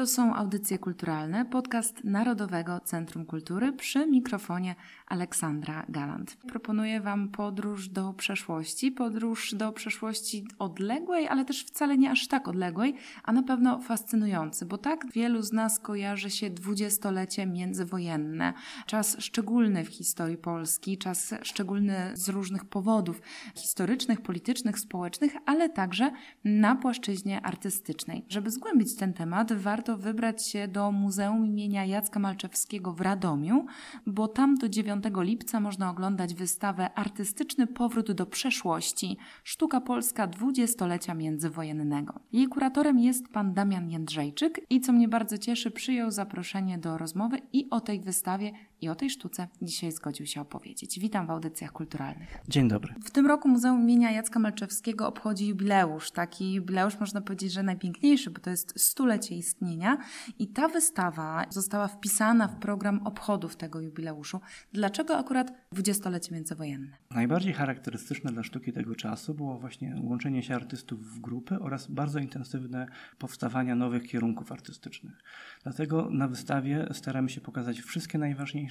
To są audycje kulturalne, podcast Narodowego Centrum Kultury przy mikrofonie Aleksandra Galant. Proponuję Wam podróż do przeszłości, podróż do przeszłości odległej, ale też wcale nie aż tak odległej, a na pewno fascynujący, bo tak wielu z nas kojarzy się dwudziestolecie międzywojenne, czas szczególny w historii Polski, czas szczególny z różnych powodów historycznych, politycznych, społecznych, ale także na płaszczyźnie artystycznej. Żeby zgłębić ten temat, warto wybrać się do Muzeum imienia Jacka Malczewskiego w Radomiu, bo tam do 9 lipca można oglądać wystawę Artystyczny powrót do przeszłości Sztuka Polska dwudziestolecia międzywojennego. Jej kuratorem jest pan Damian Jędrzejczyk i co mnie bardzo cieszy, przyjął zaproszenie do rozmowy i o tej wystawie i o tej sztuce dzisiaj zgodził się opowiedzieć. Witam w audycjach kulturalnych. Dzień dobry. W tym roku Muzeum imienia Jacka Malczewskiego obchodzi jubileusz. Taki jubileusz można powiedzieć, że najpiękniejszy, bo to jest stulecie istnienia i ta wystawa została wpisana w program obchodów tego jubileuszu. Dlaczego akurat dwudziestolecie międzywojenne? Najbardziej charakterystyczne dla sztuki tego czasu było właśnie łączenie się artystów w grupy oraz bardzo intensywne powstawania nowych kierunków artystycznych. Dlatego na wystawie staramy się pokazać wszystkie najważniejsze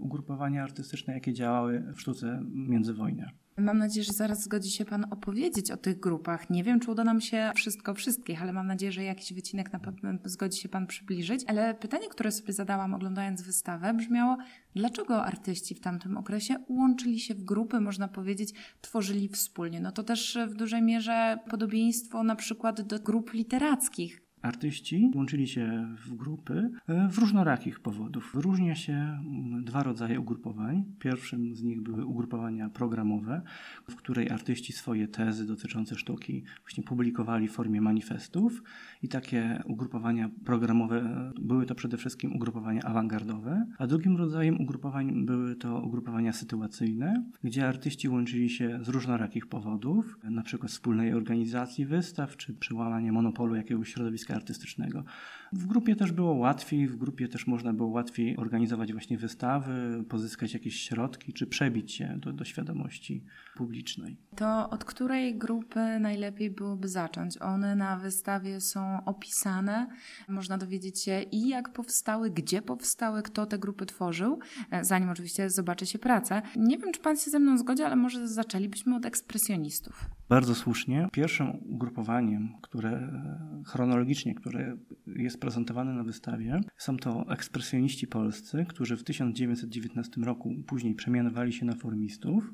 ugrupowania artystyczne, jakie działały w sztuce międzywojnia. Mam nadzieję, że zaraz zgodzi się Pan opowiedzieć o tych grupach. Nie wiem, czy uda nam się wszystko wszystkich, ale mam nadzieję, że jakiś wycinek na pewno zgodzi się Pan przybliżyć. Ale pytanie, które sobie zadałam oglądając wystawę brzmiało, dlaczego artyści w tamtym okresie łączyli się w grupy, można powiedzieć, tworzyli wspólnie. No to też w dużej mierze podobieństwo na przykład do grup literackich. Artyści łączyli się w grupy w różnorakich powodów. Różnia się dwa rodzaje ugrupowań. Pierwszym z nich były ugrupowania programowe, w której artyści swoje tezy dotyczące sztuki właśnie publikowali w formie manifestów i takie ugrupowania programowe były to przede wszystkim ugrupowania awangardowe, a drugim rodzajem ugrupowań były to ugrupowania sytuacyjne, gdzie artyści łączyli się z różnorakich powodów, na przykład wspólnej organizacji wystaw czy przełamania monopolu jakiegoś środowiska artystycznego. W grupie też było łatwiej, w grupie też można było łatwiej organizować właśnie wystawy, pozyskać jakieś środki, czy przebić się do, do świadomości publicznej. To od której grupy najlepiej byłoby zacząć? One na wystawie są opisane, można dowiedzieć się i jak powstały, gdzie powstały, kto te grupy tworzył, zanim oczywiście zobaczy się pracę. Nie wiem, czy Pan się ze mną zgodzi, ale może zaczęlibyśmy od ekspresjonistów. Bardzo słusznie. Pierwszym ugrupowaniem, które chronologicznie, które jest prezentowane na wystawie, są to ekspresjoniści polscy, którzy w 1919 roku później przemianowali się na formistów.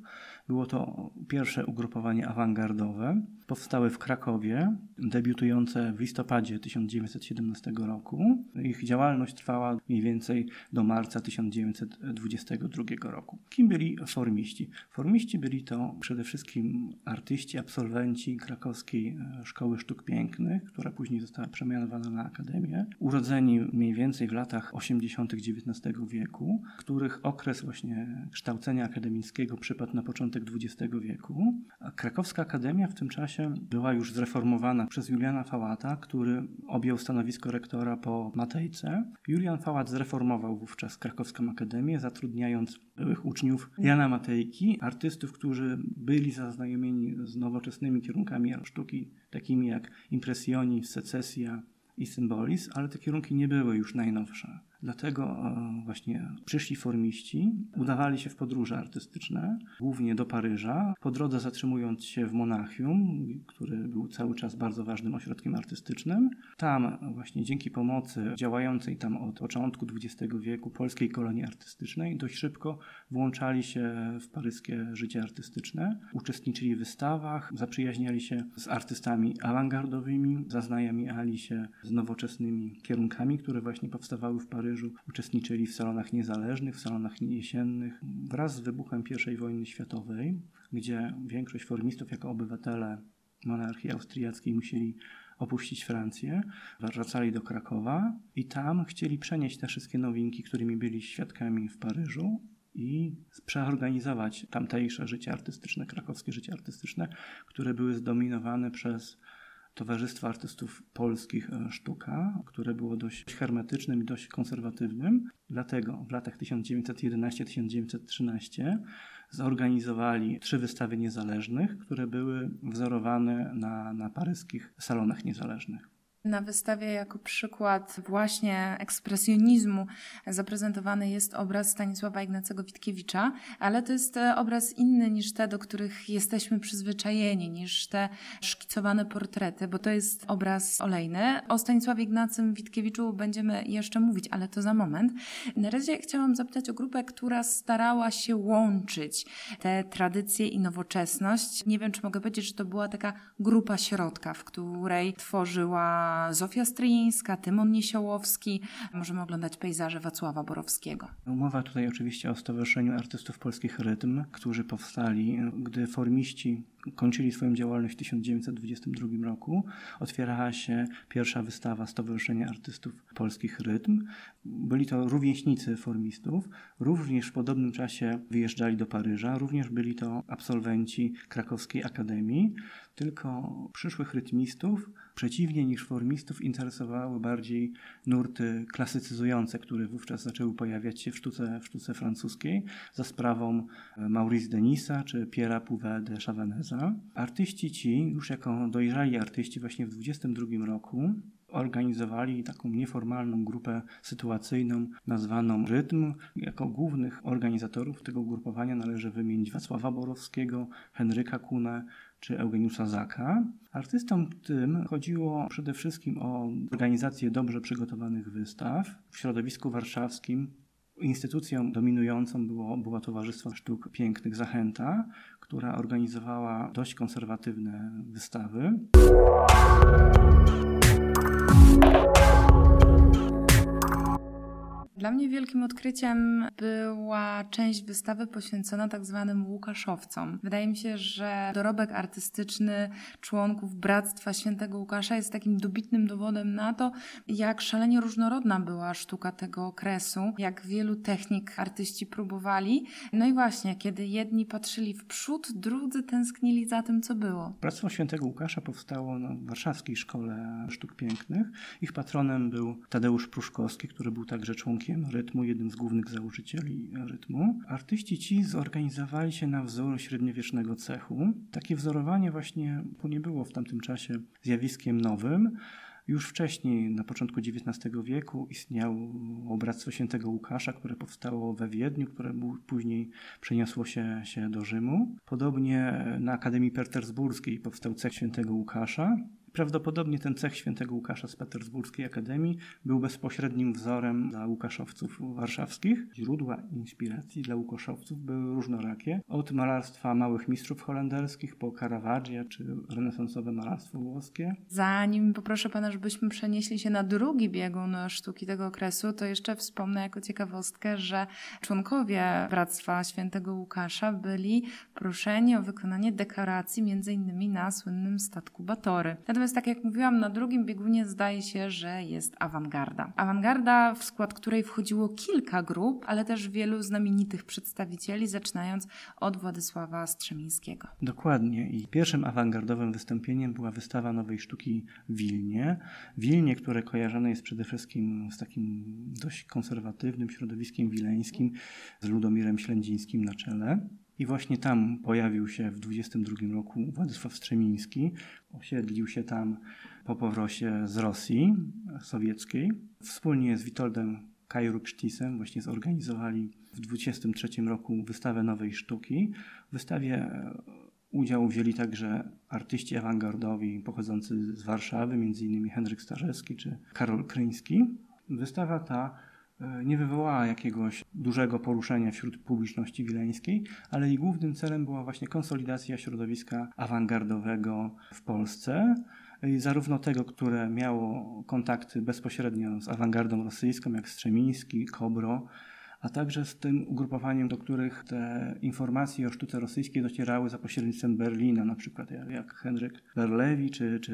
Było to pierwsze ugrupowanie awangardowe. Powstały w Krakowie, debiutujące w listopadzie 1917 roku. Ich działalność trwała mniej więcej do marca 1922 roku. Kim byli formiści? Formiści byli to przede wszystkim artyści, absolwenci krakowskiej Szkoły Sztuk Pięknych, która później została przemianowana na Akademię, urodzeni mniej więcej w latach 80. XIX wieku, których okres właśnie kształcenia akademickiego przypadł na początek XX wieku. Krakowska Akademia w tym czasie była już zreformowana przez Juliana Fałata, który objął stanowisko rektora po Matejce. Julian Fałat zreformował wówczas Krakowską Akademię, zatrudniając byłych uczniów Jana Matejki, artystów, którzy byli zaznajomieni z nowoczesnymi kierunkami sztuki, takimi jak impresjonizm, secesja i symbolizm, ale te kierunki nie były już najnowsze. Dlatego właśnie przyszli formiści, udawali się w podróże artystyczne, głównie do Paryża, po drodze zatrzymując się w Monachium, który był cały czas bardzo ważnym ośrodkiem artystycznym. Tam właśnie dzięki pomocy działającej tam od początku XX wieku polskiej kolonii artystycznej dość szybko włączali się w paryskie życie artystyczne, uczestniczyli w wystawach, zaprzyjaźniali się z artystami awangardowymi, zaznajamiali się z nowoczesnymi kierunkami, które właśnie powstawały w Paryżu Paryżu, uczestniczyli w salonach niezależnych, w salonach jesiennych. Wraz z wybuchem I wojny światowej, gdzie większość formistów jako obywatele monarchii austriackiej musieli opuścić Francję, wracali do Krakowa i tam chcieli przenieść te wszystkie nowinki, którymi byli świadkami w Paryżu i przeorganizować tamtejsze życie artystyczne, krakowskie życie artystyczne, które były zdominowane przez Towarzystwa Artystów Polskich e, Sztuka, które było dość hermetycznym i dość konserwatywnym. Dlatego w latach 1911-1913 zorganizowali trzy wystawy niezależnych, które były wzorowane na, na paryskich salonach niezależnych. Na wystawie jako przykład właśnie ekspresjonizmu zaprezentowany jest obraz Stanisława Ignacego Witkiewicza, ale to jest e, obraz inny niż te, do których jesteśmy przyzwyczajeni, niż te szkicowane portrety, bo to jest obraz olejny. O Stanisławie Ignacym Witkiewiczu będziemy jeszcze mówić, ale to za moment. Na razie chciałam zapytać o grupę, która starała się łączyć te tradycje i nowoczesność. Nie wiem, czy mogę powiedzieć, że to była taka grupa środka, w której tworzyła Zofia Stryjeńska, Tymon Niesiołowski. Możemy oglądać pejzaże Wacława Borowskiego. Mowa tutaj oczywiście o Stowarzyszeniu Artystów Polskich Rytm, którzy powstali, gdy formiści kończyli swoją działalność w 1922 roku. Otwierała się pierwsza wystawa Stowarzyszenia Artystów Polskich Rytm. Byli to rówieśnicy formistów, również w podobnym czasie wyjeżdżali do Paryża, również byli to absolwenci krakowskiej akademii, tylko przyszłych rytmistów, przeciwnie niż formistów, interesowały bardziej nurty klasycyzujące, które wówczas zaczęły pojawiać się w sztuce, w sztuce francuskiej za sprawą Maurice Denisa czy Pierre'a Pouvet de Chavanesa. Artyści ci, już jako dojrzali artyści właśnie w 22 roku, organizowali taką nieformalną grupę sytuacyjną nazwaną Rytm. Jako głównych organizatorów tego ugrupowania należy wymienić Wacława Borowskiego, Henryka Kunę czy Eugeniusza Zaka. Artystom tym chodziło przede wszystkim o organizację dobrze przygotowanych wystaw w środowisku warszawskim. Instytucją dominującą było, było Towarzystwo Sztuk Pięknych Zachęta, która organizowała dość konserwatywne wystawy. Dla mnie wielkim odkryciem była część wystawy poświęcona tak zwanym Łukaszowcom. Wydaje mi się, że dorobek artystyczny członków Bractwa Świętego Łukasza jest takim dobitnym dowodem na to, jak szalenie różnorodna była sztuka tego okresu, jak wielu technik artyści próbowali. No i właśnie, kiedy jedni patrzyli w przód, drudzy tęsknili za tym, co było. Bractwo Świętego Łukasza powstało na Warszawskiej Szkole Sztuk Pięknych. Ich patronem był Tadeusz Pruszkowski, który był także członkiem rytmu, jednym z głównych założycieli rytmu. Artyści ci zorganizowali się na wzór średniowiecznego cechu. Takie wzorowanie właśnie nie było w tamtym czasie zjawiskiem nowym. Już wcześniej, na początku XIX wieku, istniało Bractwo Świętego Łukasza, które powstało we Wiedniu, które później przeniosło się, się do Rzymu. Podobnie na Akademii Petersburskiej powstał cech Świętego Łukasza. Prawdopodobnie ten cech świętego Łukasza z Petersburskiej Akademii był bezpośrednim wzorem dla Łukaszowców warszawskich. Źródła inspiracji dla Łukaszowców były różnorakie. Od malarstwa małych mistrzów holenderskich po Caravaggia czy renesansowe malarstwo włoskie. Zanim poproszę Pana, żebyśmy przenieśli się na drugi biegun sztuki tego okresu, to jeszcze wspomnę jako ciekawostkę, że członkowie Bractwa Świętego Łukasza byli proszeni o wykonanie dekoracji między innymi na słynnym statku Batory. Natomiast Natomiast tak jak mówiłam, na drugim biegunie zdaje się, że jest awangarda. Awangarda, w skład której wchodziło kilka grup, ale też wielu znamienitych przedstawicieli, zaczynając od Władysława Strzemińskiego. Dokładnie. I pierwszym awangardowym wystąpieniem była wystawa nowej sztuki w Wilnie. Wilnie, które kojarzone jest przede wszystkim z takim dość konserwatywnym środowiskiem wileńskim, z Ludomirem Ślędzińskim na czele. I właśnie tam pojawił się w 22 roku Władysław Strzemiński. Osiedlił się tam po powrocie z Rosji sowieckiej. Wspólnie z Witoldem Kajruksztisem właśnie zorganizowali w 23 roku wystawę nowej sztuki. W wystawie e, udział wzięli także artyści awangardowi pochodzący z Warszawy, m.in. Henryk Starzewski czy Karol Kryński. Wystawa ta nie wywołała jakiegoś dużego poruszenia wśród publiczności wileńskiej, ale jej głównym celem była właśnie konsolidacja środowiska awangardowego w Polsce, zarówno tego, które miało kontakty bezpośrednio z awangardą rosyjską, jak Strzemiński, Kobro, a także z tym ugrupowaniem, do których te informacje o sztuce rosyjskiej docierały za pośrednictwem Berlina, na przykład jak Henryk Berlewi czy, czy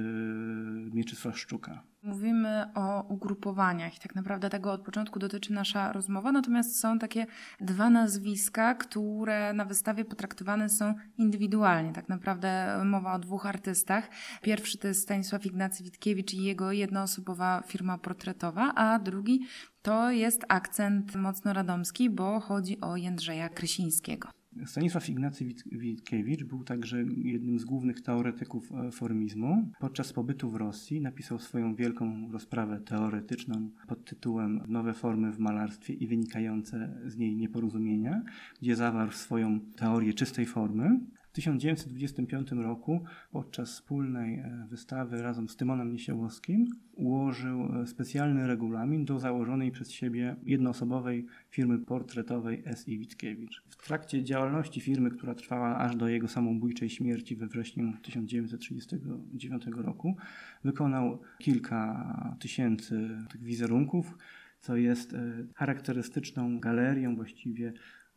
Mieczysław Szczuka. Mówimy o ugrupowaniach i tak naprawdę tego od początku dotyczy nasza rozmowa, natomiast są takie dwa nazwiska, które na wystawie potraktowane są indywidualnie. Tak naprawdę mowa o dwóch artystach. Pierwszy to jest Stanisław Ignacy Witkiewicz i jego jednoosobowa firma portretowa, a drugi to jest akcent mocno radomski, bo chodzi o Jędrzeja Krysińskiego. Stanisław Ignacy Witkiewicz był także jednym z głównych teoretyków e, formizmu. Podczas pobytu w Rosji napisał swoją wielką rozprawę teoretyczną pod tytułem Nowe formy w malarstwie i wynikające z niej nieporozumienia, gdzie zawarł swoją teorię czystej formy. W 1925 roku podczas wspólnej e, wystawy razem z Tymonem Niesiołowskim ułożył e, specjalny regulamin do założonej przez siebie jednoosobowej firmy portretowej S.I. Witkiewicz. W trakcie działalności firmy, która trwała aż do jego samobójczej śmierci we wrześniu 1939 roku, wykonał kilka tysięcy tych wizerunków, co jest e, charakterystyczną galerią właściwie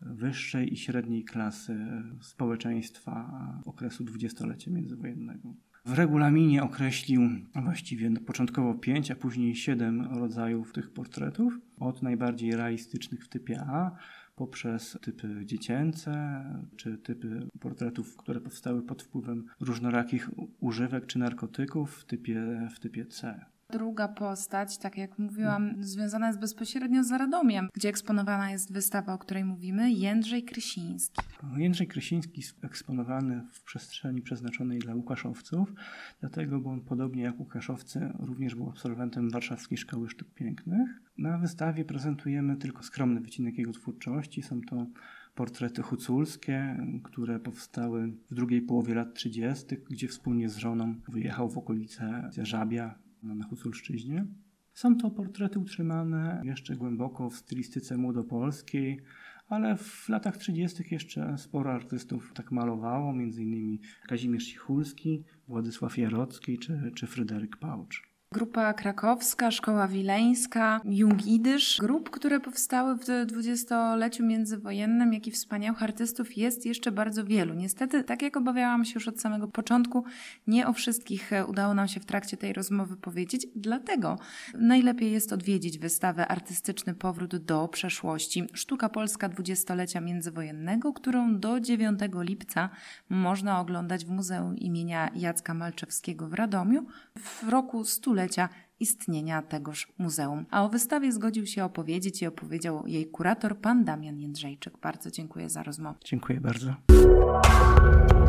wyższej i średniej klasy społeczeństwa okresu dwudziestolecia międzywojennego. W regulaminie określił właściwie początkowo pięć, a później siedem rodzajów tych portretów, od najbardziej realistycznych w typie A, poprzez typy dziecięce, czy typy portretów, które powstały pod wpływem różnorakich używek czy narkotyków w typie, w typie C. Druga postać, tak jak mówiłam, związana jest bezpośrednio z Radomiem, gdzie eksponowana jest wystawa, o której mówimy, Jędrzej Krysiński. Jędrzej Krysiński jest eksponowany w przestrzeni przeznaczonej dla Łukaszowców, dlatego, bo on podobnie jak Łukaszowcy również był absolwentem Warszawskiej Szkoły Sztuk Pięknych. Na wystawie prezentujemy tylko skromny wycinek jego twórczości. Są to portrety huculskie, które powstały w drugiej połowie lat 30., gdzie wspólnie z żoną wyjechał w okolice Żabia, na Huculszczyźnie. Są to portrety utrzymane jeszcze głęboko w stylistyce młodopolskiej, ale w latach 30. jeszcze sporo artystów tak malowało, m.in. Kazimierz Sichulski, Władysław Jarocki czy, czy Fryderyk Pałcz. Grupa krakowska, Szkoła Wileńska, Jungidysz, grup, które powstały w dwudziestoleciu międzywojennym, jak i wspaniałych artystów jest jeszcze bardzo wielu. Niestety, tak jak obawiałam się już od samego początku, nie o wszystkich e, udało nam się w trakcie tej rozmowy powiedzieć, dlatego najlepiej jest odwiedzić wystawę Artystyczny Powrót do Przeszłości. Sztuka Polska dwudziestolecia międzywojennego, którą do 9 lipca można oglądać w Muzeum imienia Jacka Malczewskiego w Radomiu w roku stulecia stulecia istnienia tegoż muzeum. A o wystawie zgodził się opowiedzieć i opowiedział jej kurator, pan Damian Jędrzejczyk. Bardzo dziękuję za rozmowę. Dziękuję bardzo.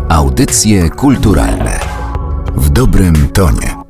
Audycje kulturalne w dobrym tonie.